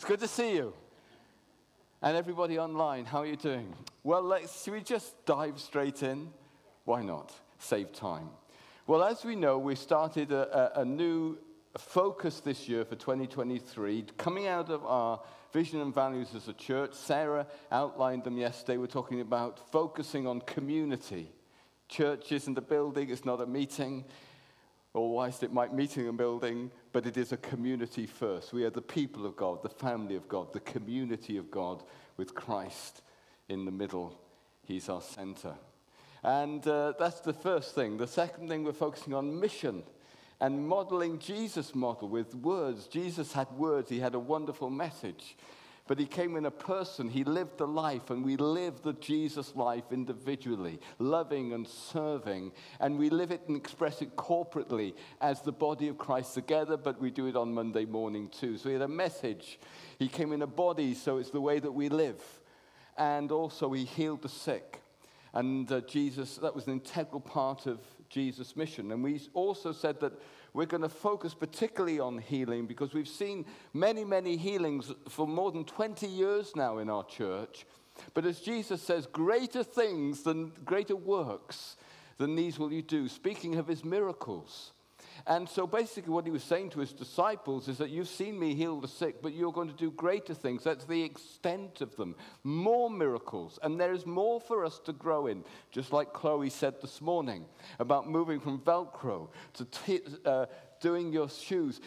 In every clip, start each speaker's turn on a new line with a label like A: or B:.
A: It's good to see you. And everybody online, how are you doing? Well, let's, should we just dive straight in? Why not? Save time. Well, as we know, we started a, a, a new focus this year for 2023, coming out of our vision and values as a church. Sarah outlined them yesterday. We're talking about focusing on community. Church isn't a building, it's not a meeting, or whilst it might meeting a building, but it is a community first. We are the people of God, the family of God, the community of God with Christ in the middle. He's our center. And uh, that's the first thing. The second thing, we're focusing on mission and modeling Jesus' model with words. Jesus had words, he had a wonderful message. But he came in a person, he lived the life, and we live the Jesus life individually, loving and serving. And we live it and express it corporately as the body of Christ together, but we do it on Monday morning too. So he had a message. He came in a body, so it's the way that we live. And also, he healed the sick. And uh, Jesus, that was an integral part of Jesus' mission. And we also said that we're going to focus particularly on healing because we've seen many, many healings for more than 20 years now in our church. But as Jesus says, greater things than greater works than these will you do, speaking of his miracles. And so basically, what he was saying to his disciples is that you've seen me heal the sick, but you're going to do greater things. That's the extent of them. More miracles. And there is more for us to grow in, just like Chloe said this morning about moving from Velcro to t- uh, doing your shoes.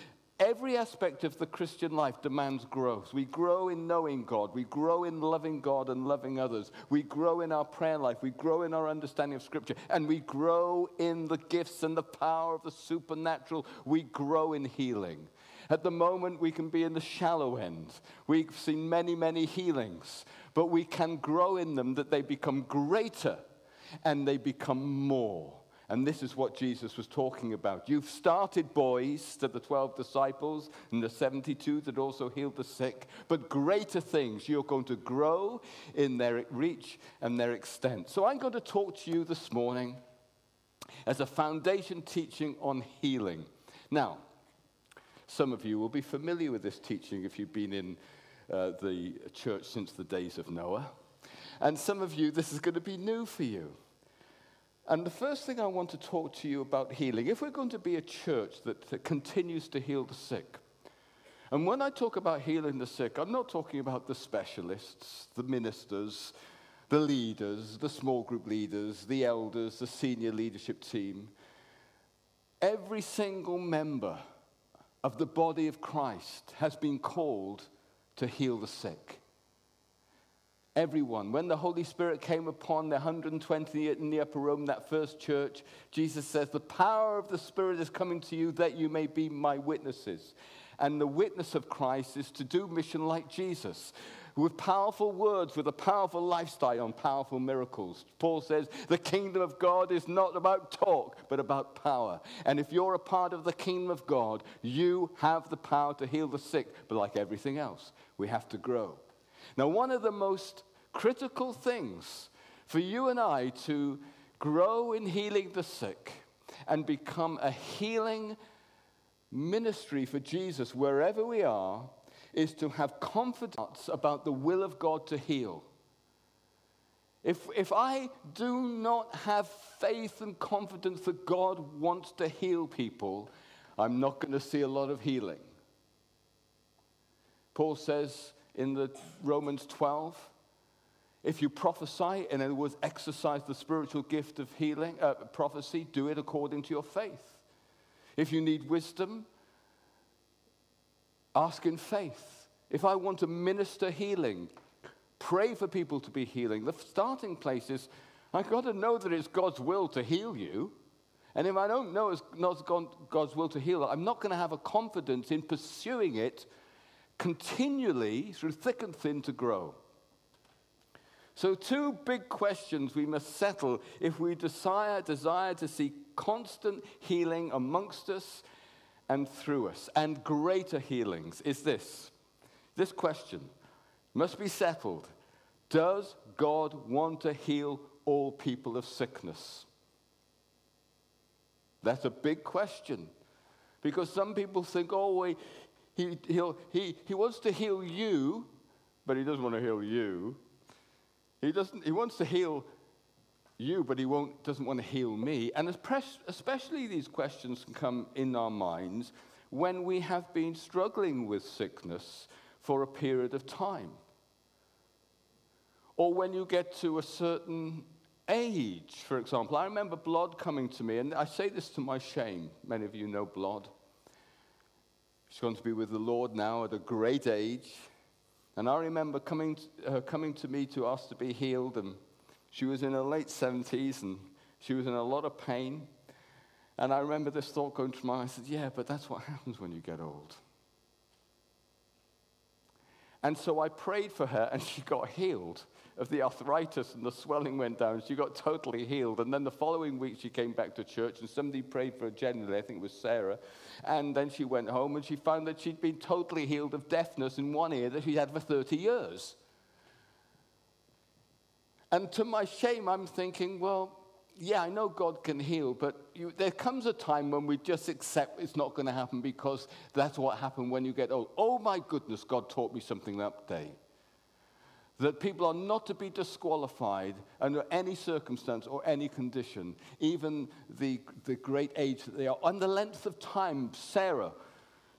A: Every aspect of the Christian life demands growth. We grow in knowing God. We grow in loving God and loving others. We grow in our prayer life. We grow in our understanding of Scripture. And we grow in the gifts and the power of the supernatural. We grow in healing. At the moment, we can be in the shallow end. We've seen many, many healings, but we can grow in them that they become greater and they become more. And this is what Jesus was talking about. You've started boys to the 12 disciples and the 72 that also healed the sick, but greater things you're going to grow in their reach and their extent. So I'm going to talk to you this morning as a foundation teaching on healing. Now, some of you will be familiar with this teaching if you've been in uh, the church since the days of Noah. And some of you, this is going to be new for you. And the first thing I want to talk to you about healing, if we're going to be a church that, that, continues to heal the sick, and when I talk about healing the sick, I'm not talking about the specialists, the ministers, the leaders, the small group leaders, the elders, the senior leadership team. Every single member of the body of Christ has been called to heal the sick. Everyone. When the Holy Spirit came upon the 120 in the upper room, that first church, Jesus says, The power of the Spirit is coming to you that you may be my witnesses. And the witness of Christ is to do mission like Jesus with powerful words, with a powerful lifestyle, and powerful miracles. Paul says the kingdom of God is not about talk, but about power. And if you're a part of the kingdom of God, you have the power to heal the sick. But like everything else, we have to grow. Now, one of the most critical things for you and I to grow in healing the sick and become a healing ministry for Jesus wherever we are is to have confidence about the will of God to heal. If, if I do not have faith and confidence that God wants to heal people, I'm not going to see a lot of healing. Paul says, in the Romans 12. If you prophesy, in other words, exercise the spiritual gift of healing, uh, prophecy, do it according to your faith. If you need wisdom, ask in faith. If I want to minister healing, pray for people to be healing. The starting place is I've got to know that it's God's will to heal you. And if I don't know it's not God's will to heal, I'm not going to have a confidence in pursuing it continually through thick and thin to grow. So, two big questions we must settle if we desire, desire to see constant healing amongst us and through us, and greater healings is this. This question must be settled Does God want to heal all people of sickness? That's a big question. Because some people think, oh, we, He, he'll, he, he wants to heal you, but he doesn't want to heal you. He, doesn't, he wants to heal you, but he won't, doesn't want to heal me. And especially these questions can come in our minds when we have been struggling with sickness for a period of time. Or when you get to a certain age, for example. I remember Blood coming to me, and I say this to my shame. Many of you know Blood. She's going to be with the Lord now at a great age. And I remember coming to, her coming to me to ask to be healed, and she was in her late 70s, and she was in a lot of pain. And I remember this thought going through my mind. I said, Yeah, but that's what happens when you get old. And so I prayed for her, and she got healed of the arthritis and the swelling went down. She got totally healed. And then the following week, she came back to church and somebody prayed for her generally. I think it was Sarah. And then she went home and she found that she'd been totally healed of deafness in one ear that she had for 30 years. And to my shame, I'm thinking, well, yeah, I know God can heal, but you, there comes a time when we just accept it's not going to happen because that's what happened when you get old. Oh my goodness, God taught me something that day that people are not to be disqualified under any circumstance or any condition, even the, the great age that they are. On the length of time, Sarah,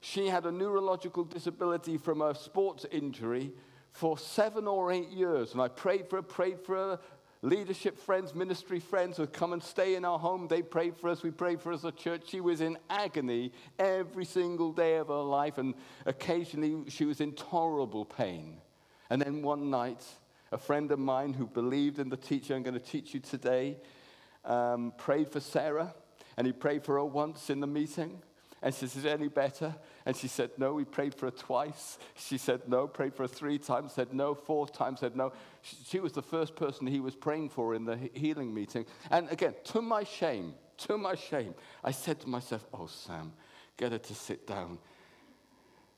A: she had a neurological disability from a sports injury for seven or eight years. And I prayed for her, prayed for her. Leadership friends, ministry friends would come and stay in our home. They prayed for us. We prayed for us as a church. She was in agony every single day of her life, and occasionally she was in tolerable pain. And then one night, a friend of mine who believed in the teacher I'm going to teach you today um, prayed for Sarah, and he prayed for her once in the meeting. And she said, Is it any better? And she said, No. We prayed for her twice. She said, No. Prayed for her three times, said no. Four times, said no. She, was the first person he was praying for in the healing meeting. And again, to my shame, to my shame, I said to myself, Oh, Sam, get her to sit down.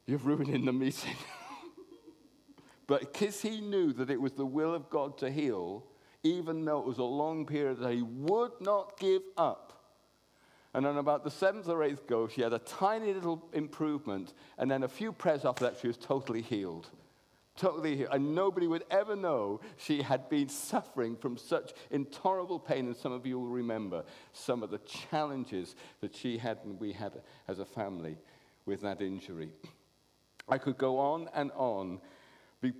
A: You're ruining the meeting. But because he knew that it was the will of God to heal, even though it was a long period, that he would not give up. And on about the seventh or eighth go, she had a tiny little improvement, and then a few prayers after that, she was totally healed. Totally healed. And nobody would ever know she had been suffering from such intolerable pain. And some of you will remember some of the challenges that she had and we had as a family with that injury. I could go on and on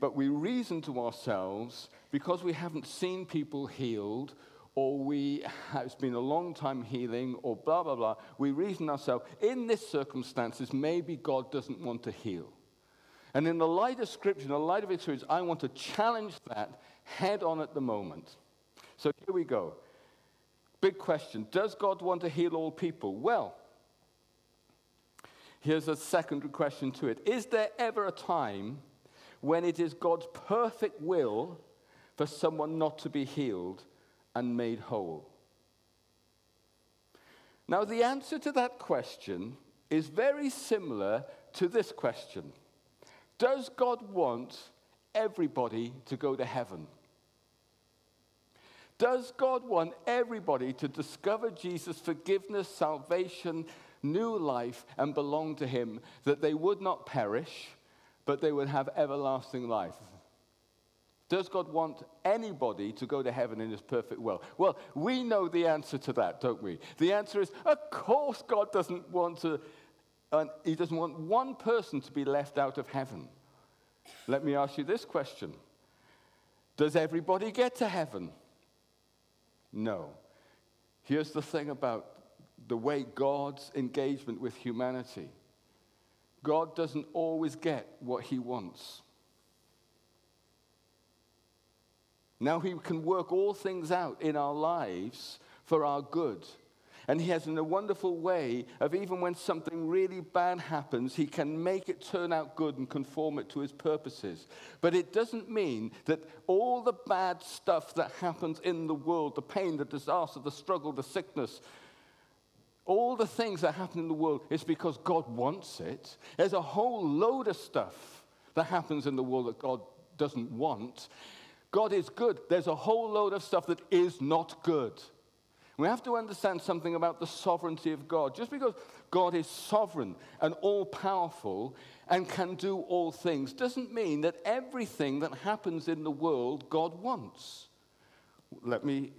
A: but we reason to ourselves because we haven't seen people healed or we it's been a long time healing or blah blah blah we reason ourselves in this circumstances maybe god doesn't want to heal. And in the light of scripture in the light of experience i want to challenge that head on at the moment. So here we go. Big question. Does god want to heal all people? Well here's a second question to it. Is there ever a time when it is God's perfect will for someone not to be healed and made whole? Now, the answer to that question is very similar to this question Does God want everybody to go to heaven? Does God want everybody to discover Jesus' forgiveness, salvation, new life, and belong to Him, that they would not perish, but they would have everlasting life. Does God want anybody to go to heaven in his perfect will? Well, we know the answer to that, don't we? The answer is, of course, God doesn't want to, uh, he doesn't want one person to be left out of heaven. Let me ask you this question Does everybody get to heaven? No. Here's the thing about the way God's engagement with humanity God doesn't always get what he wants. Now he can work all things out in our lives for our good. And he has a wonderful way of even when something really bad happens, he can make it turn out good and conform it to his purposes. But it doesn't mean that all the bad stuff that happens in the world, the pain, the disaster, the struggle, the sickness, all the things that happen in the world is because God wants it. There's a whole load of stuff that happens in the world that God doesn't want. God is good. There's a whole load of stuff that is not good. We have to understand something about the sovereignty of God. Just because God is sovereign and all powerful and can do all things doesn't mean that everything that happens in the world God wants. Let me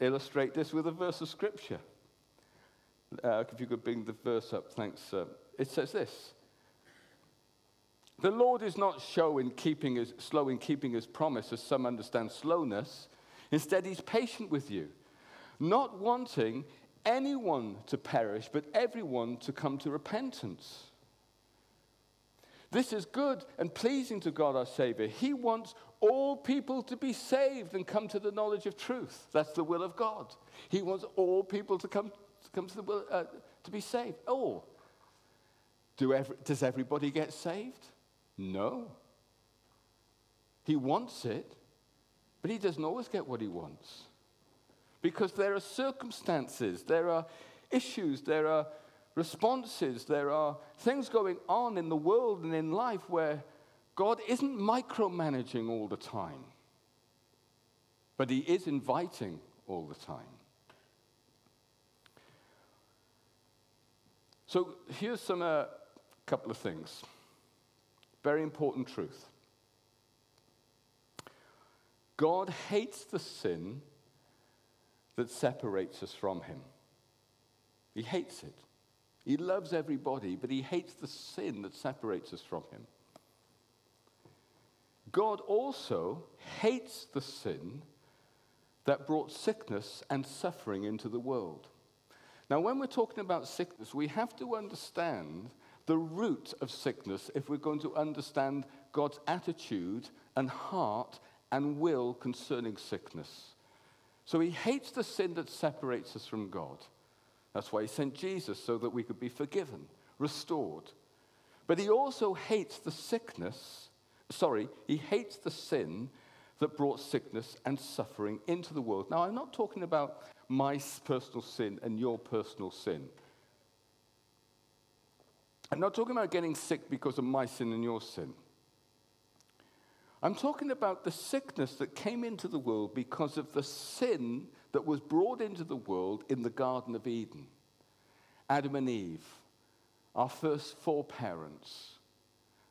A: illustrate this with a verse of scripture. Uh, if you could bring the verse up, thanks. Uh, it says this The Lord is not slow in, keeping his, slow in keeping his promise, as some understand slowness. Instead, he's patient with you, not wanting anyone to perish, but everyone to come to repentance. This is good and pleasing to God our Savior. He wants all people to be saved and come to the knowledge of truth. That's the will of God. He wants all people to come, to, come to, the will, uh, to be saved. All. Do every, does everybody get saved? No. He wants it, but he doesn't always get what he wants. Because there are circumstances, there are issues, there are responses, there are things going on in the world and in life where God isn't micromanaging all the time, but He is inviting all the time. So here's some uh, couple of things. Very important truth. God hates the sin that separates us from Him. He hates it. He loves everybody, but He hates the sin that separates us from Him. God also hates the sin that brought sickness and suffering into the world. Now, when we're talking about sickness, we have to understand the root of sickness if we're going to understand God's attitude and heart and will concerning sickness. So he hates the sin that separates us from God. That's why he sent Jesus, so that we could be forgiven, restored. But he also hates the sickness sorry, he hates the sin that brought sickness and suffering into the world. Now, I'm not talking about my personal sin and your personal sin. I'm not talking about getting sick because of my sin and your sin. I'm talking about the sickness that came into the world because of the sin that was brought into the world in the Garden of Eden. Adam and Eve, our first four parents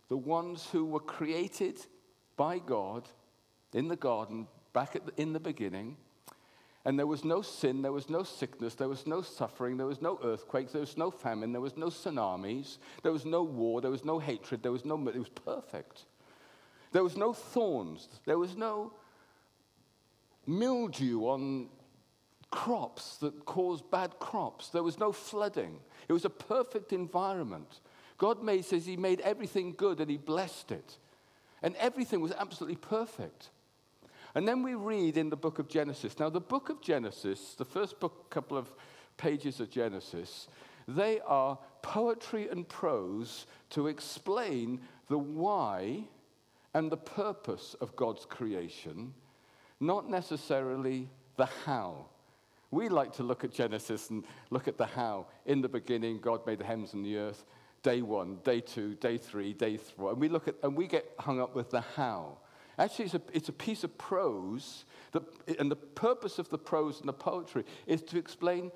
A: the ones who were created by God in the garden back the, in the beginning. And there was no sin, there was no sickness, there was no suffering, there was no earthquakes, there was no famine, there was no tsunamis, there was no war, there was no hatred, there was no, it was perfect. There was no thorns, there was no mildew on crops that caused bad crops, there was no flooding. It was a perfect environment. God made, says he made everything good and he blessed it. And everything was absolutely perfect. And then we read in the book of Genesis. Now, the book of Genesis, the first book, couple of pages of Genesis, they are poetry and prose to explain the why and the purpose of God's creation, not necessarily the how. We like to look at Genesis and look at the how. In the beginning, God made the heavens and the earth day one, day two, day three, day four. And we look at, and we get hung up with the how. Actually, it's a, it's a piece of prose, that, and the purpose of the prose and the poetry is to explain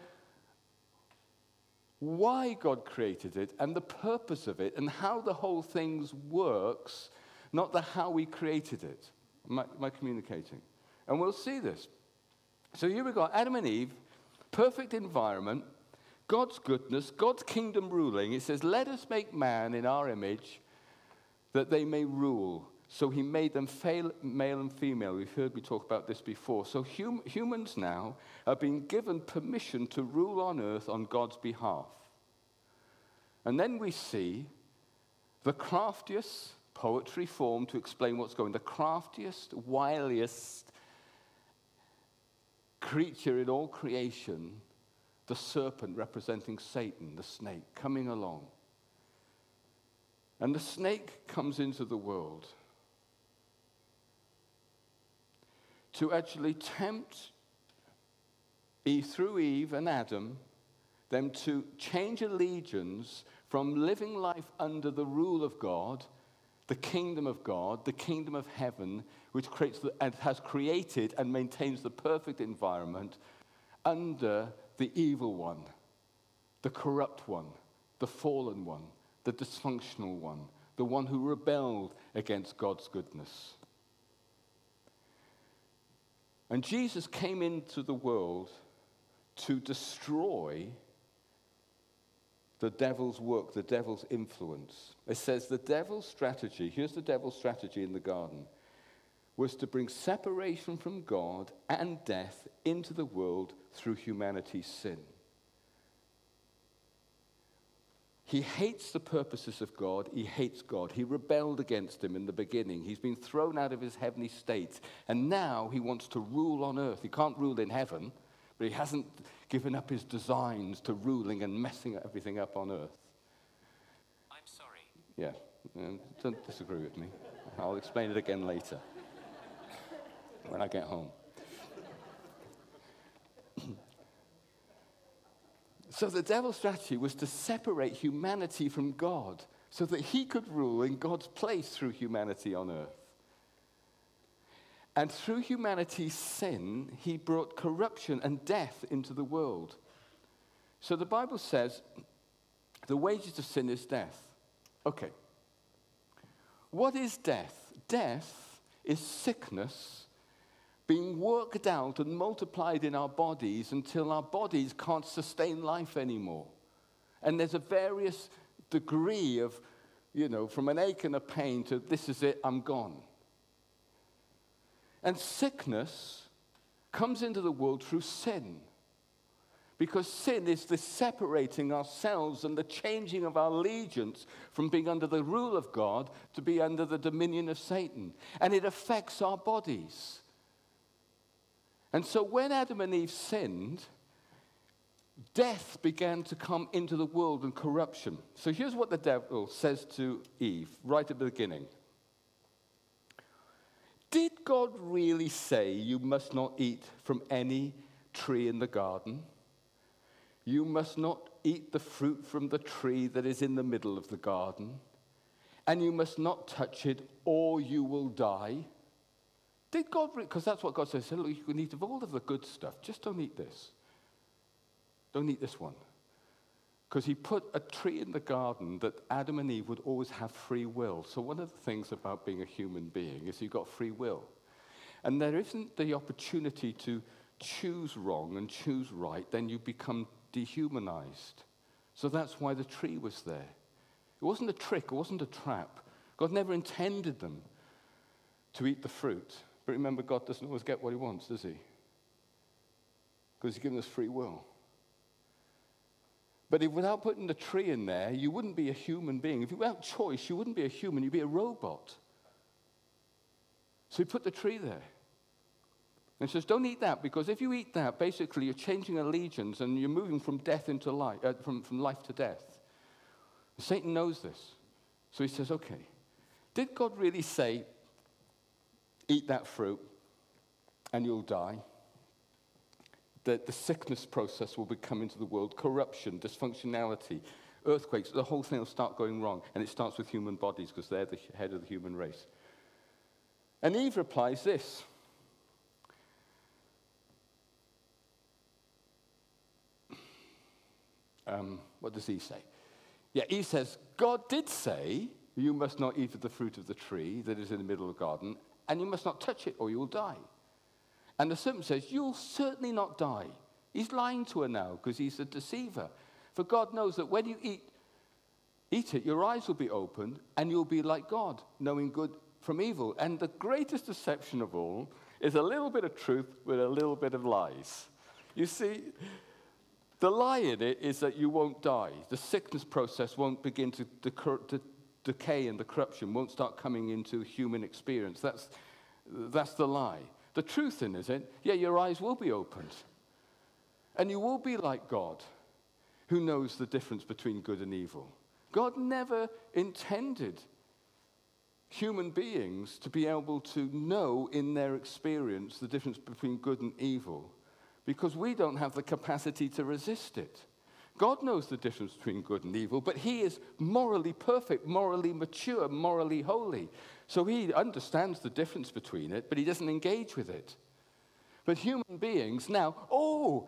A: why God created it and the purpose of it and how the whole thing works, not the how we created it. Am I, am I communicating? And we'll see this. So here we got Adam and Eve, perfect environment, God's goodness, God's kingdom ruling. It says, Let us make man in our image that they may rule. So he made them fail, male and female. We've heard me talk about this before. So hum, humans now are being given permission to rule on earth on God's behalf. And then we see the craftiest poetry form to explain what's going the craftiest, wiliest creature in all creation the serpent representing Satan, the snake, coming along. And the snake comes into the world to actually tempt Eve, through Eve and Adam, them to change allegiance from living life under the rule of God, the kingdom of God, the kingdom of heaven, which creates the, and has created and maintains the perfect environment, under the evil one, the corrupt one, the fallen one, the dysfunctional one, the one who rebelled against God's goodness. And Jesus came into the world to destroy the devil's work, the devil's influence. It says the devil's strategy, here's the devil's strategy in the garden, was to bring separation from God and death into the world through humanity's sin. He hates the purposes of God. He hates God. He rebelled against him in the beginning. He's been thrown out of his heavenly state. And now he wants to rule on earth. He can't rule in heaven, but he hasn't given up his designs to ruling and messing everything up on earth.
B: I'm sorry.
A: Yeah, don't disagree with me. I'll explain it again later when I get home. So the devil's strategy was to separate humanity from God so that he could rule in God's place through humanity on earth. And through humanity's sin, he brought corruption and death into the world. So the Bible says the wages of sin is death. Okay. What is death? Death is sickness being worked out and multiplied in our bodies until our bodies can't sustain life anymore. And there's a various degree of, you know, from an ache and a pain to this is it, I'm gone. And sickness comes into the world through sin. Because sin is the separating ourselves and the changing of our allegiance from being under the rule of God to be under the dominion of Satan. And it affects our bodies. And so when Adam and Eve sinned, death began to come into the world and corruption. So here's what the devil says to Eve right at the beginning Did God really say you must not eat from any tree in the garden? You must not eat the fruit from the tree that is in the middle of the garden, and you must not touch it, or you will die. Did God, because that's what God says, look, you can eat of all of the good stuff, just don't eat this. Don't eat this one. Because he put a tree in the garden that Adam and Eve would always have free will. So, one of the things about being a human being is you've got free will. And there isn't the opportunity to choose wrong and choose right, then you become dehumanized. So, that's why the tree was there. It wasn't a trick, it wasn't a trap. God never intended them to eat the fruit. But remember, God doesn't always get what he wants, does he? Because he's given us free will. But if without putting the tree in there, you wouldn't be a human being. If you without choice, you wouldn't be a human, you'd be a robot. So he put the tree there. And says, don't eat that, because if you eat that, basically you're changing allegiance and you're moving from death into life, uh, from, from life to death. Satan knows this. So he says, okay, did God really say, eat that fruit and you'll die? That the sickness process will be coming into the world, corruption, dysfunctionality, earthquakes, the whole thing will start going wrong. And it starts with human bodies because they're the head of the human race. And Eve replies this Um, what does he say? Yeah, he says, God did say, You must not eat of the fruit of the tree that is in the middle of the garden, and you must not touch it or you will die. And the serpent says, You'll certainly not die. He's lying to her now because he's a deceiver. For God knows that when you eat, eat it, your eyes will be opened and you'll be like God, knowing good from evil. And the greatest deception of all is a little bit of truth with a little bit of lies. You see, the lie in it is that you won't die. The sickness process won't begin to, to decay and the corruption won't start coming into human experience. That's, that's the lie. The truth in is it, yeah, your eyes will be opened. And you will be like God, who knows the difference between good and evil. God never intended human beings to be able to know in their experience the difference between good and evil because we don't have the capacity to resist it. God knows the difference between good and evil, but He is morally perfect, morally mature, morally holy. So He understands the difference between it, but He doesn't engage with it. But human beings now, oh,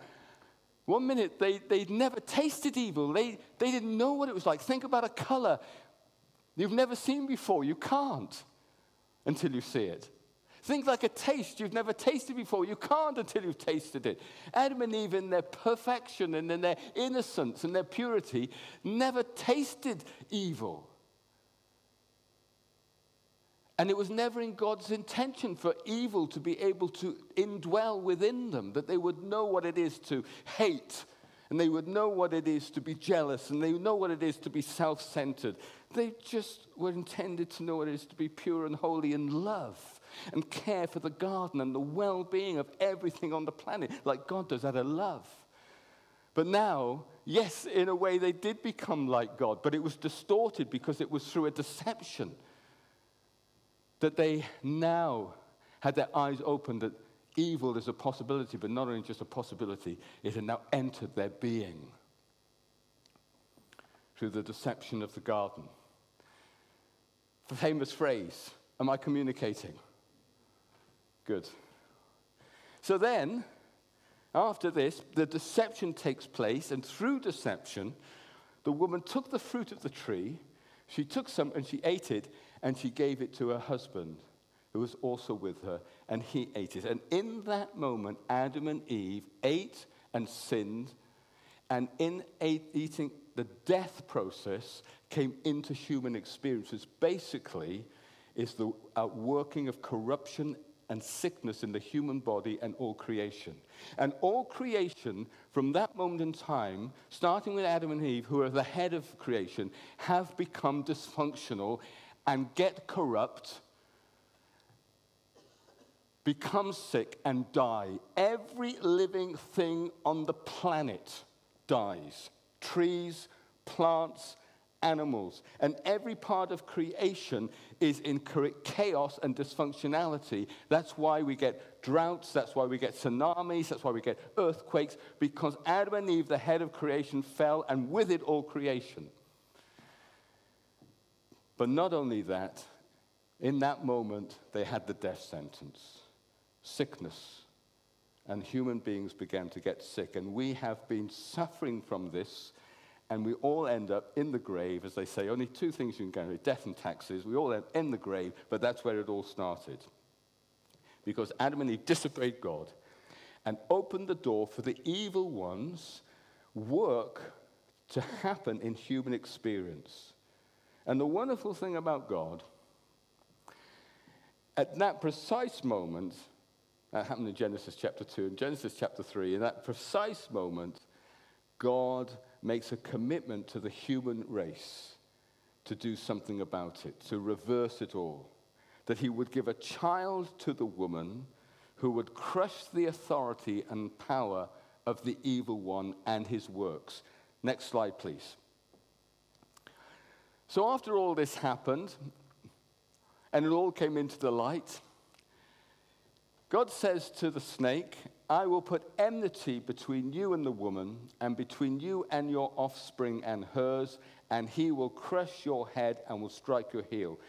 A: One minute they, they'd never tasted evil, they, they didn't know what it was like. Think about a color you've never seen before. You can't until you see it. Think like a taste you've never tasted before. You can't until you've tasted it. Adam and Eve, in their perfection and in their innocence and their purity, never tasted evil. And it was never in God's intention for evil to be able to indwell within them, that they would know what it is to hate, and they would know what it is to be jealous, and they would know what it is to be self centered. They just were intended to know what it is to be pure and holy and love and care for the garden and the well being of everything on the planet, like God does out of love. But now, yes, in a way they did become like God, but it was distorted because it was through a deception that they now had their eyes opened that evil is a possibility, but not only just a possibility, it had now entered their being through the deception of the garden. The famous phrase, Am I communicating? Good. So then, after this, the deception takes place, and through deception, the woman took the fruit of the tree, she took some and she ate it, and she gave it to her husband, who was also with her, and he ate it. And in that moment, Adam and Eve ate and sinned, and in eating, the death process came into human experiences. Basically, is the uh, outworking of corruption and sickness in the human body and all creation. And all creation, from that moment in time, starting with Adam and Eve, who are the head of creation, have become dysfunctional and get corrupt, become sick, and die. Every living thing on the planet dies trees, plants, animals. And every part of creation is in chaos and dysfunctionality. That's why we get droughts, that's why we get tsunamis, that's why we get earthquakes, because Adam and Eve, the head of creation, fell, and with it all creation. But not only that, in that moment, they had the death sentence sickness. And human beings began to get sick. And we have been suffering from this. And we all end up in the grave, as they say. Only two things you can guarantee death and taxes. We all end in the grave, but that's where it all started. Because Adam and Eve disobeyed God and opened the door for the evil one's work to happen in human experience. And the wonderful thing about God, at that precise moment, that happened in Genesis chapter 2 and Genesis chapter 3, in that precise moment, God makes a commitment to the human race to do something about it, to reverse it all. That he would give a child to the woman who would crush the authority and power of the evil one and his works. Next slide, please. So, after all this happened, and it all came into the light, God says to the snake, I will put enmity between you and the woman, and between you and your offspring and hers, and he will crush your head and will strike your heel.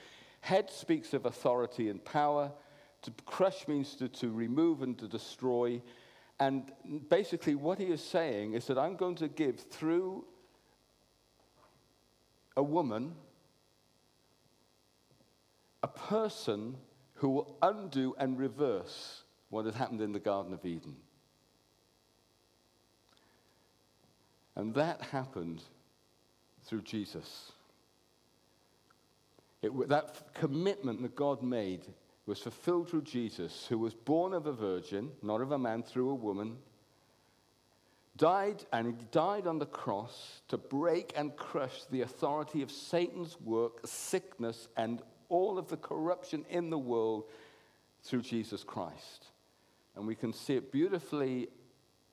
A: Head speaks of authority and power. To crush means to, to remove and to destroy. And basically, what he is saying is that I'm going to give through a woman, a person who will undo and reverse what had happened in the Garden of Eden. And that happened through Jesus. It, that commitment that God made was fulfilled through Jesus, who was born of a virgin, not of a man, through a woman died and he died on the cross to break and crush the authority of Satan's work, sickness, and all of the corruption in the world through Jesus Christ. And we can see it beautifully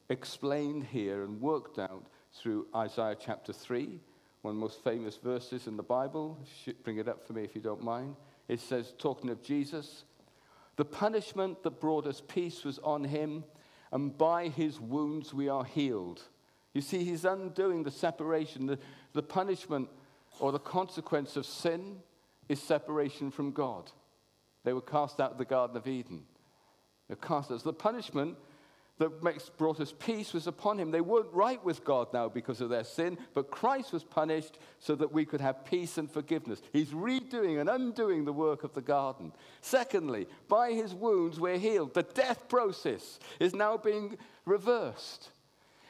A: explained here and worked out through Isaiah chapter 3, one of the most famous verses in the Bible. Bring it up for me if you don't mind. It says, talking of Jesus, the punishment that brought us peace was on him and by his wounds we are healed. You see, he's undoing the separation. The, the punishment or the consequence of sin is separation from God. They were cast out of the Garden of Eden. Cast out. So the punishment that makes, brought us peace was upon him. They weren't right with God now because of their sin, but Christ was punished so that we could have peace and forgiveness. He's redoing and undoing the work of the garden. Secondly, by his wounds we're healed. The death process is now being reversed.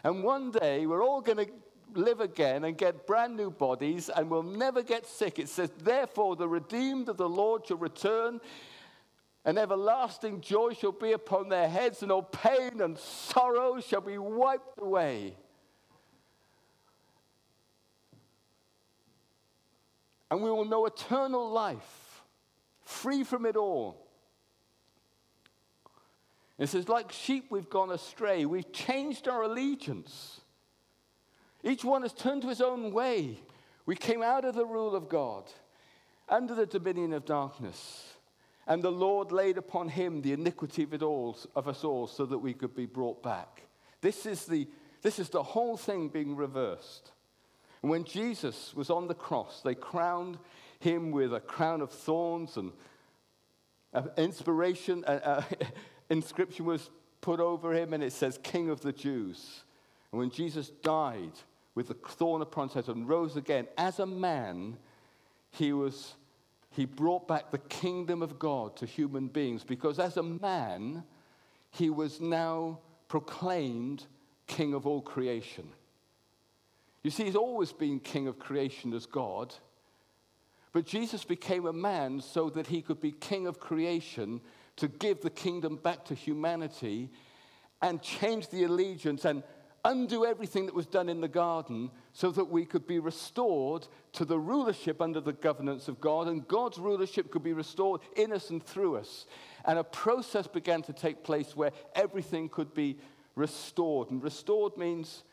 A: And one day we're all going to live again and get brand new bodies and we'll never get sick. It says, Therefore, the redeemed of the Lord shall return and everlasting joy shall be upon their heads, and all pain and sorrow shall be wiped away. And we will know eternal life, free from it all. It says, like sheep, we've gone astray. We've changed our allegiance. Each one has turned to his own way. We came out of the rule of God, under the dominion of darkness. And the Lord laid upon him the iniquity of, it all, of us all so that we could be brought back. This is, the, this is the whole thing being reversed. And when Jesus was on the cross, they crowned him with a crown of thorns and inspiration, uh, uh, inscription was put over him, and it says, King of the Jews. And when Jesus died with the thorn upon his head and rose again, as a man, he was he brought back the kingdom of God to human beings because as a man, he was now proclaimed king of all creation. You see, he's always been king of creation as God, but Jesus became a man so that he could be king of creation to give the kingdom back to humanity and change the allegiance and undo everything that was done in the garden so that we could be restored to the rulership under the governance of God, and God's rulership could be restored in us and through us. And a process began to take place where everything could be restored. And restored means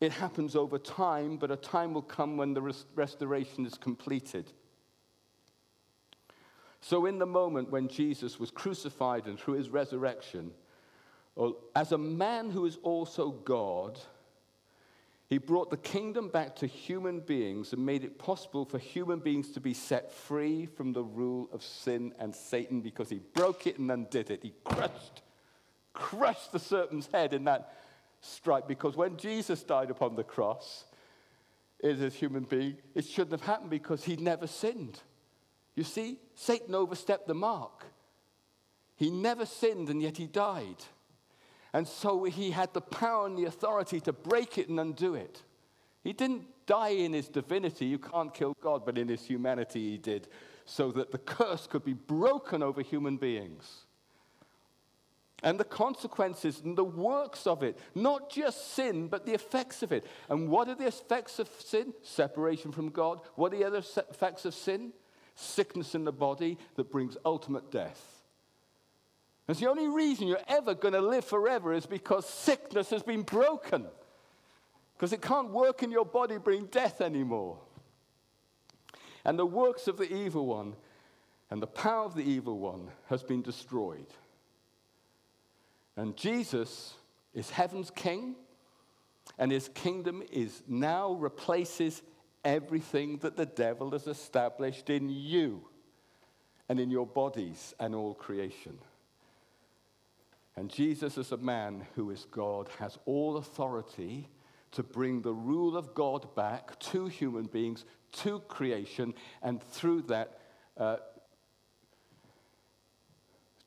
A: it happens over time, but a time will come when the res- restoration is completed. So, in the moment when Jesus was crucified and through his resurrection, as a man who is also God, he brought the kingdom back to human beings and made it possible for human beings to be set free from the rule of sin and Satan because he broke it and undid it. He crushed, crushed the serpent's head in that strike because when Jesus died upon the cross, as a human being, it shouldn't have happened because he'd never sinned. You see, Satan overstepped the mark. He never sinned and yet he died. And so he had the power and the authority to break it and undo it. He didn't die in his divinity. You can't kill God, but in his humanity, he did, so that the curse could be broken over human beings. And the consequences and the works of it, not just sin, but the effects of it. And what are the effects of sin? Separation from God. What are the other effects of sin? Sickness in the body that brings ultimate death. And the only reason you're ever going to live forever is because sickness has been broken. Because it can't work in your body, bring death anymore. And the works of the evil one and the power of the evil one has been destroyed. And Jesus is heaven's king, and his kingdom is now replaces everything that the devil has established in you and in your bodies and all creation. And Jesus, as a man who is God, has all authority to bring the rule of God back to human beings, to creation, and through that, uh,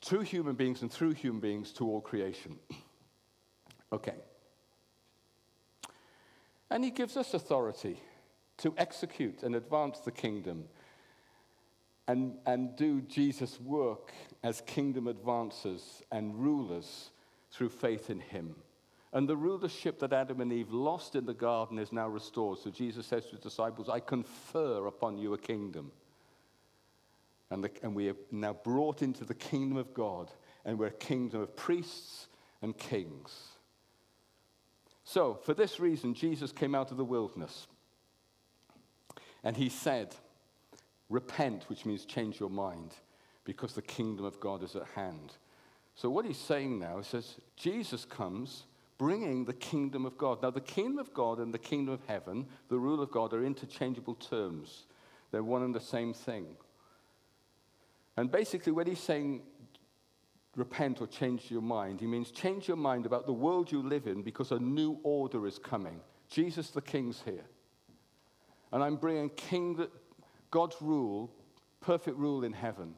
A: to human beings and through human beings to all creation. okay. And he gives us authority to execute and advance the kingdom and, and do Jesus' work as kingdom advancers and rulers through faith in him. And the rulership that Adam and Eve lost in the garden is now restored. So Jesus says to his disciples, I confer upon you a kingdom. And, the, and we are now brought into the kingdom of God, and we're a kingdom of priests and kings. So, for this reason, Jesus came out of the wilderness. And he said, Repent, which means change your mind, because the kingdom of God is at hand. So, what he's saying now is says, Jesus comes bringing the kingdom of God. Now, the kingdom of God and the kingdom of heaven, the rule of God, are interchangeable terms, they're one and the same thing. And basically, what he's saying, repent or change your mind. He means change your mind about the world you live in because a new order is coming. Jesus the King's here. And I'm bringing King, God's rule, perfect rule in heaven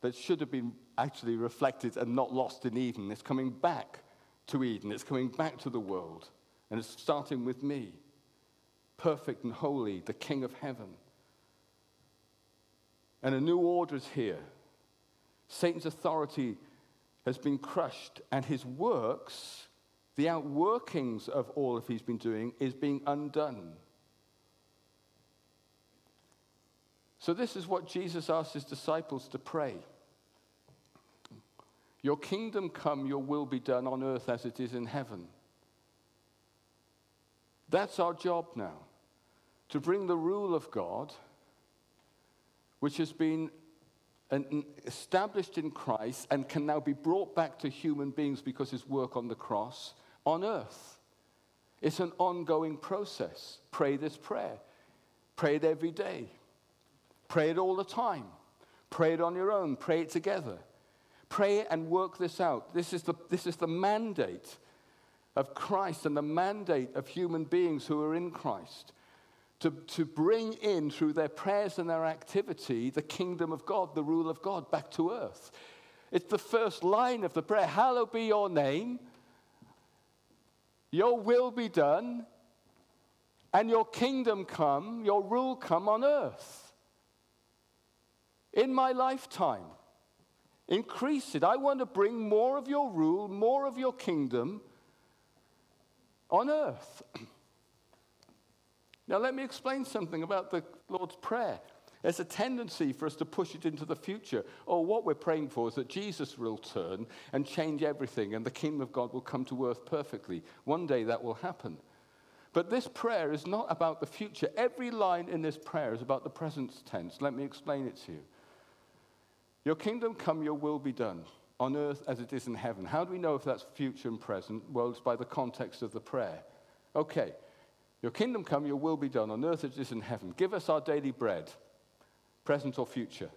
A: that should have been actually reflected and not lost in Eden. It's coming back to Eden, it's coming back to the world. And it's starting with me, perfect and holy, the King of heaven. And a new order is here. Satan's authority has been crushed, and his works, the outworkings of all of he's been doing, is being undone. So, this is what Jesus asked his disciples to pray Your kingdom come, your will be done on earth as it is in heaven. That's our job now to bring the rule of God, which has been established in Christ and can now be brought back to human beings because his work on the cross on earth. It's an ongoing process. Pray this prayer. Pray it every day. Pray it all the time. Pray it on your own. Pray it together. Pray and work this out. This is the, this is the mandate of Christ and the mandate of human beings who are in Christ to, to bring in through their prayers and their activity the kingdom of God, the rule of God back to earth. It's the first line of the prayer Hallowed be your name, your will be done, and your kingdom come, your rule come on earth. In my lifetime, increase it. I want to bring more of your rule, more of your kingdom on earth. Now, let me explain something about the Lord's Prayer. There's a tendency for us to push it into the future. Oh, what we're praying for is that Jesus will turn and change everything, and the kingdom of God will come to earth perfectly. One day that will happen. But this prayer is not about the future. Every line in this prayer is about the present tense. Let me explain it to you. Your kingdom come, your will be done, on earth as it is in heaven. How do we know if that's future and present? Well, it's by the context of the prayer. Okay, your kingdom come, your will be done on earth as it is in heaven. Give us our daily bread, present or future.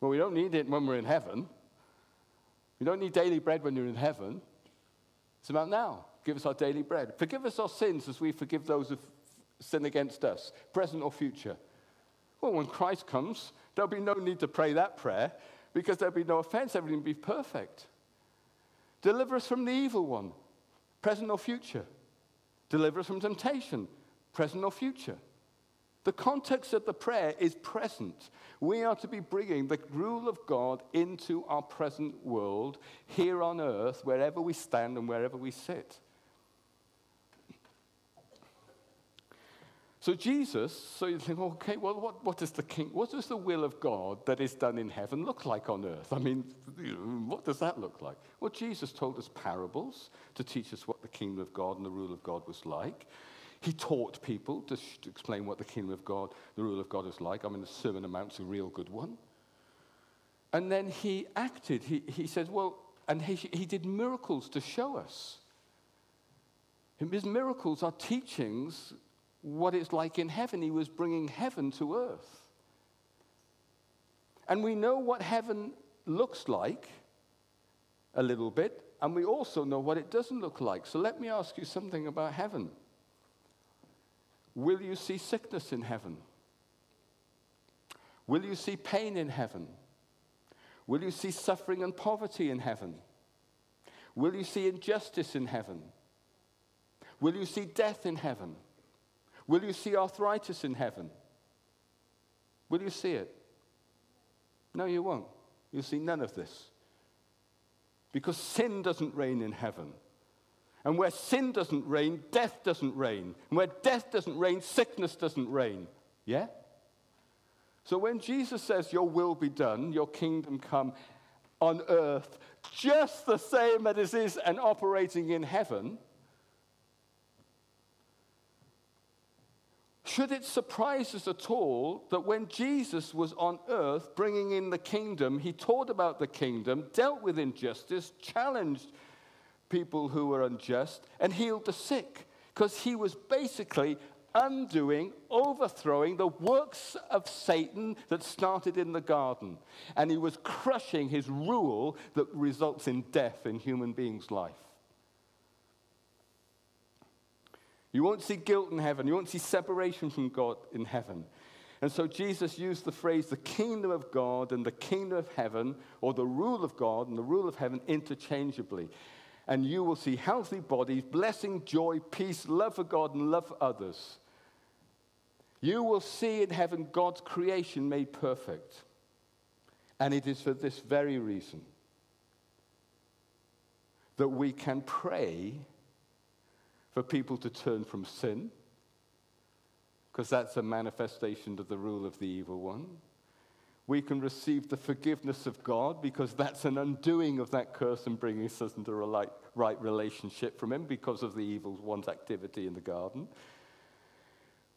A: Well, we don't need it when we're in heaven. We don't need daily bread when you're in heaven. It's about now. Give us our daily bread. Forgive us our sins as we forgive those who sin against us, present or future. Well, when Christ comes, there'll be no need to pray that prayer because there'll be no offense. Everything will be perfect. Deliver us from the evil one, present or future. Deliver us from temptation, present or future. The context of the prayer is present. We are to be bringing the rule of God into our present world, here on earth, wherever we stand and wherever we sit. So Jesus, so you think, okay, well, what, is the king, what does the will of God that is done in heaven look like on earth? I mean, what does that look like? Well, Jesus told us parables to teach us what the kingdom of God and the rule of God was like. He taught people to, to explain what the kingdom of God, the rule of God is like. I mean, the Sermon on the Mount's a real good one. And then he acted. He, he said, well, and he, he did miracles to show us. His miracles are teachings what it's like in heaven. He was bringing heaven to earth. And we know what heaven looks like a little bit, and we also know what it doesn't look like. So let me ask you something about heaven. Will you see sickness in heaven? Will you see pain in heaven? Will you see suffering and poverty in heaven? Will you see injustice in heaven? Will you see death in heaven? Will you see arthritis in heaven? Will you see it? No, you won't. You'll see none of this. Because sin doesn't reign in heaven. And where sin doesn't reign, death doesn't reign. And where death doesn't reign, sickness doesn't reign. Yeah? So when Jesus says, Your will be done, your kingdom come on earth, just the same as it is and operating in heaven, Should it surprise us at all that when Jesus was on earth bringing in the kingdom, he taught about the kingdom, dealt with injustice, challenged people who were unjust, and healed the sick? Because he was basically undoing, overthrowing the works of Satan that started in the garden. And he was crushing his rule that results in death in human beings' life. You won't see guilt in heaven. You won't see separation from God in heaven. And so Jesus used the phrase the kingdom of God and the kingdom of heaven, or the rule of God and the rule of heaven interchangeably. And you will see healthy bodies, blessing, joy, peace, love for God, and love for others. You will see in heaven God's creation made perfect. And it is for this very reason that we can pray for people to turn from sin because that's a manifestation of the rule of the evil one. We can receive the forgiveness of God because that's an undoing of that curse and bringing us into a right, right relationship from Him because of the evil one's activity in the garden.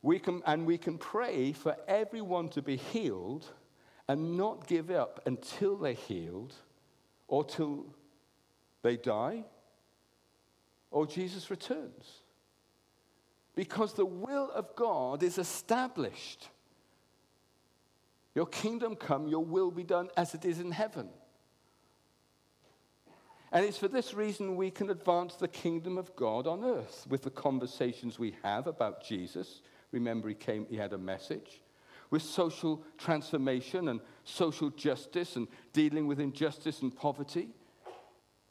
A: We can, and we can pray for everyone to be healed and not give up until they're healed or till they die or Jesus returns because the will of God is established. Your kingdom come, your will be done as it is in heaven. And it's for this reason we can advance the kingdom of God on earth with the conversations we have about Jesus. Remember, he came, he had a message. With social transformation and social justice and dealing with injustice and poverty.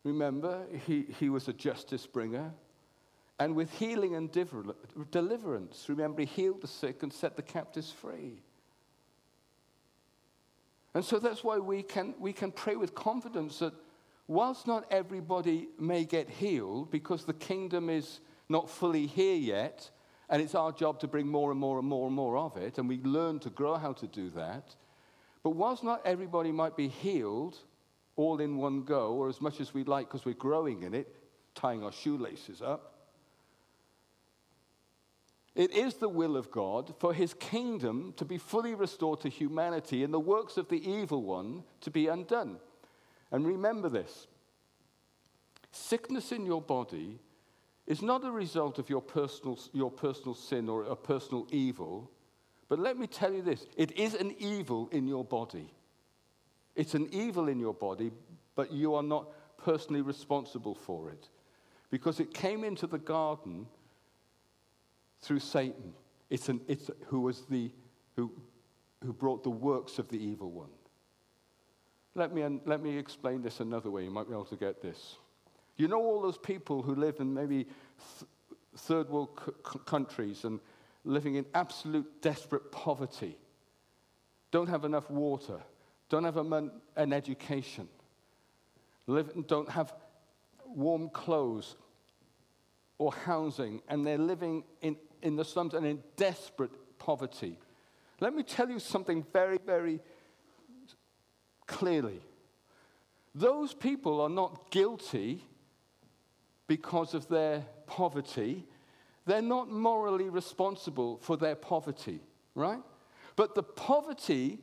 A: Remember, he, he was a justice bringer and with healing and deliverance. Remember, he healed the sick and set the captives free. And so that's why we can, we can pray with confidence that whilst not everybody may get healed because the kingdom is not fully here yet, and it's our job to bring more and more and more and more of it, and we learn to grow how to do that. But whilst not everybody might be healed all in one go, or as much as we'd like because we're growing in it, tying our shoelaces up, it is the will of God for his kingdom to be fully restored to humanity and the works of the evil one to be undone. And remember this sickness in your body is not a result of your personal, your personal sin or a personal evil. But let me tell you this it is an evil in your body. It's an evil in your body, but you are not personally responsible for it. Because it came into the garden through Satan. It's, an, it's who was the who, who brought the works of the evil one. Let me, let me explain this another way. You might be able to get this. You know all those people who live in maybe th- third world c- countries and living in absolute desperate poverty, don't have enough water, don't have a, an education, live, don't have warm clothes or housing, and they're living in in the slums and in desperate poverty. Let me tell you something very, very clearly. Those people are not guilty because of their poverty. They're not morally responsible for their poverty, right? But the poverty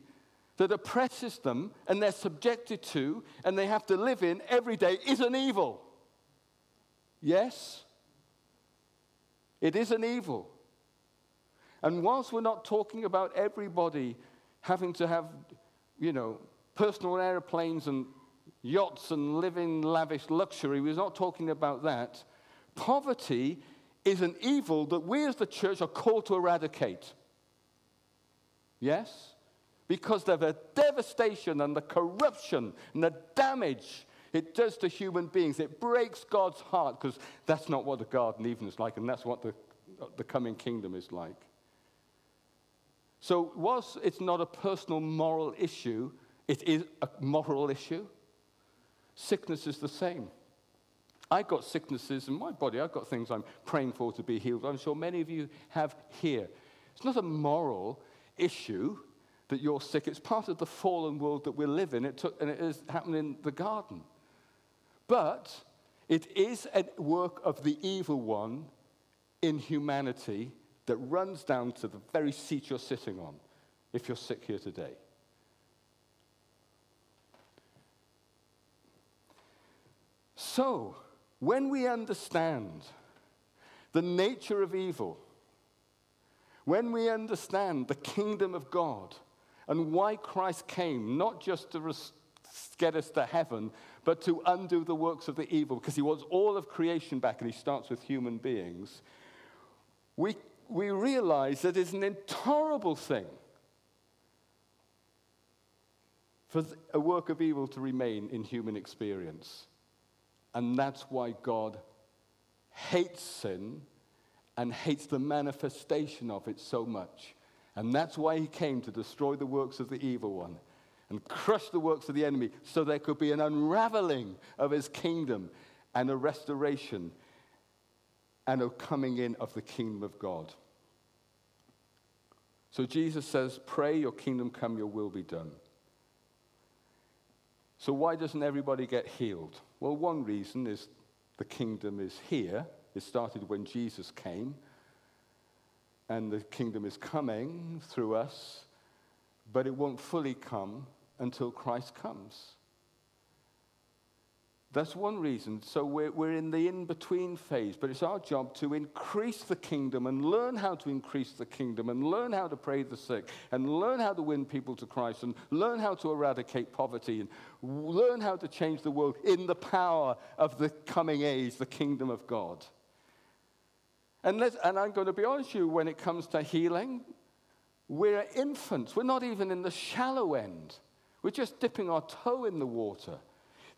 A: that oppresses them and they're subjected to and they have to live in every day is an evil. Yes? It is an evil. And whilst we're not talking about everybody having to have, you know, personal airplanes and yachts and live in lavish luxury, we're not talking about that. Poverty is an evil that we as the church are called to eradicate. Yes? Because of the devastation and the corruption and the damage it does to human beings. It breaks God's heart because that's not what the Garden Eden is like, and that's what the, the coming kingdom is like. So, whilst it's not a personal moral issue, it is a moral issue. Sickness is the same. I've got sicknesses in my body. I've got things I'm praying for to be healed. I'm sure many of you have here. It's not a moral issue that you're sick. It's part of the fallen world that we live in. It took, and it is happening in the garden. But it is a work of the evil one in humanity that runs down to the very seat you're sitting on if you're sick here today. So, when we understand the nature of evil, when we understand the kingdom of God and why Christ came, not just to get us to heaven, but to undo the works of the evil, because he wants all of creation back, and he starts with human beings, we, we realize that it's an intolerable thing for a work of evil to remain in human experience. And that's why God hates sin and hates the manifestation of it so much. And that's why he came to destroy the works of the evil one and crush the works of the enemy so there could be an unraveling of his kingdom and a restoration and a coming in of the kingdom of God. So Jesus says, Pray, your kingdom come, your will be done. So, why doesn't everybody get healed? Well, one reason is the kingdom is here. It started when Jesus came, and the kingdom is coming through us, but it won't fully come until Christ comes. That's one reason. So we're, we're in the in between phase, but it's our job to increase the kingdom and learn how to increase the kingdom and learn how to pray the sick and learn how to win people to Christ and learn how to eradicate poverty and learn how to change the world in the power of the coming age, the kingdom of God. And, and I'm going to be honest with you, when it comes to healing, we're infants. We're not even in the shallow end. We're just dipping our toe in the water.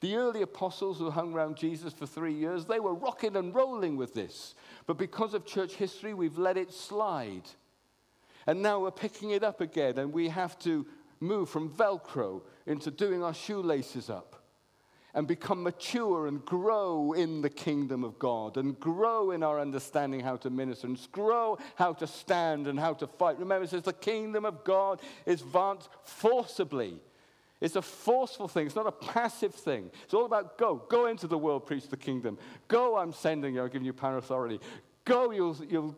A: The early apostles who hung around Jesus for three years, they were rocking and rolling with this. But because of church history, we've let it slide. And now we're picking it up again, and we have to move from Velcro into doing our shoelaces up and become mature and grow in the kingdom of God and grow in our understanding how to minister and grow how to stand and how to fight. Remember, it says the kingdom of God is advanced forcibly it's a forceful thing. It's not a passive thing. It's all about go. Go into the world, preach the kingdom. Go, I'm sending you, I'm giving you power authority. Go, you'll, you'll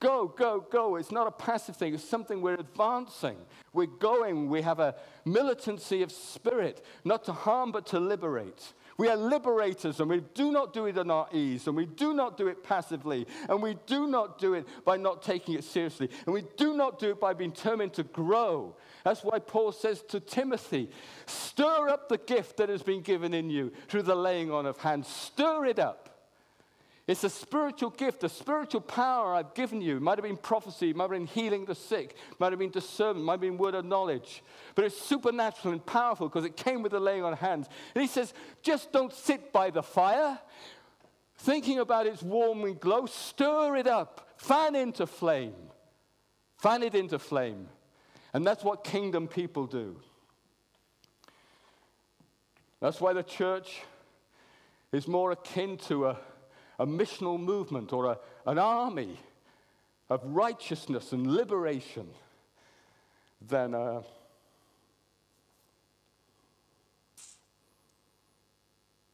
A: go, go, go. It's not a passive thing. It's something we're advancing. We're going. We have a militancy of spirit, not to harm, but to liberate. We are liberators, and we do not do it on our ease, and we do not do it passively, and we do not do it by not taking it seriously, and we do not do it by being determined to grow. That's why Paul says to Timothy, stir up the gift that has been given in you through the laying on of hands. Stir it up. It's a spiritual gift, a spiritual power I've given you. It might have been prophecy, might have been healing the sick, might have been discernment, might have been word of knowledge. But it's supernatural and powerful because it came with the laying on hands. And he says, just don't sit by the fire, thinking about its warming glow, stir it up, fan into flame. Fan it into flame. And that's what kingdom people do. That's why the church is more akin to a a missional movement or a, an army of righteousness and liberation than a,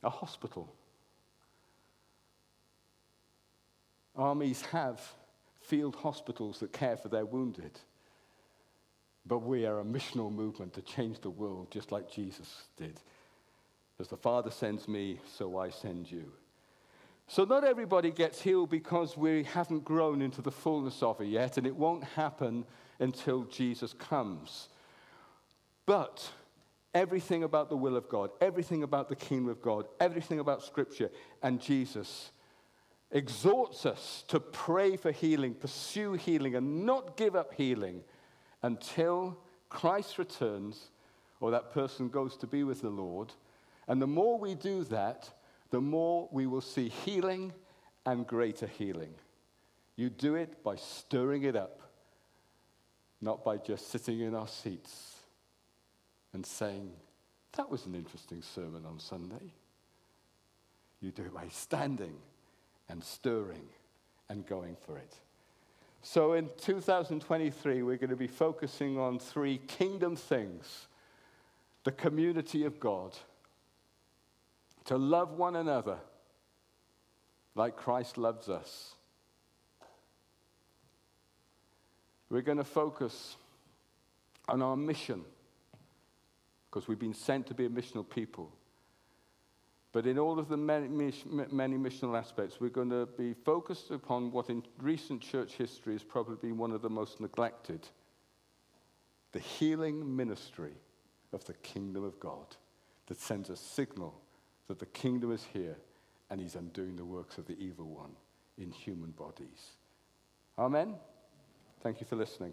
A: a hospital. Armies have field hospitals that care for their wounded. But we are a missional movement to change the world just like Jesus did. As the Father sends me, so I send you. So, not everybody gets healed because we haven't grown into the fullness of it yet, and it won't happen until Jesus comes. But everything about the will of God, everything about the kingdom of God, everything about Scripture and Jesus exhorts us to pray for healing, pursue healing, and not give up healing until Christ returns or that person goes to be with the Lord. And the more we do that, the more we will see healing and greater healing. You do it by stirring it up, not by just sitting in our seats and saying, That was an interesting sermon on Sunday. You do it by standing and stirring and going for it. So in 2023, we're going to be focusing on three kingdom things the community of God to love one another like Christ loves us. We're going to focus on our mission because we've been sent to be a missional people. But in all of the many, many missional aspects, we're going to be focused upon what in recent church history has probably been one of the most neglected the healing ministry of the kingdom of God that sends a signal that the kingdom is here and he's undoing the works of the evil one in human bodies. Amen. Thank you for listening.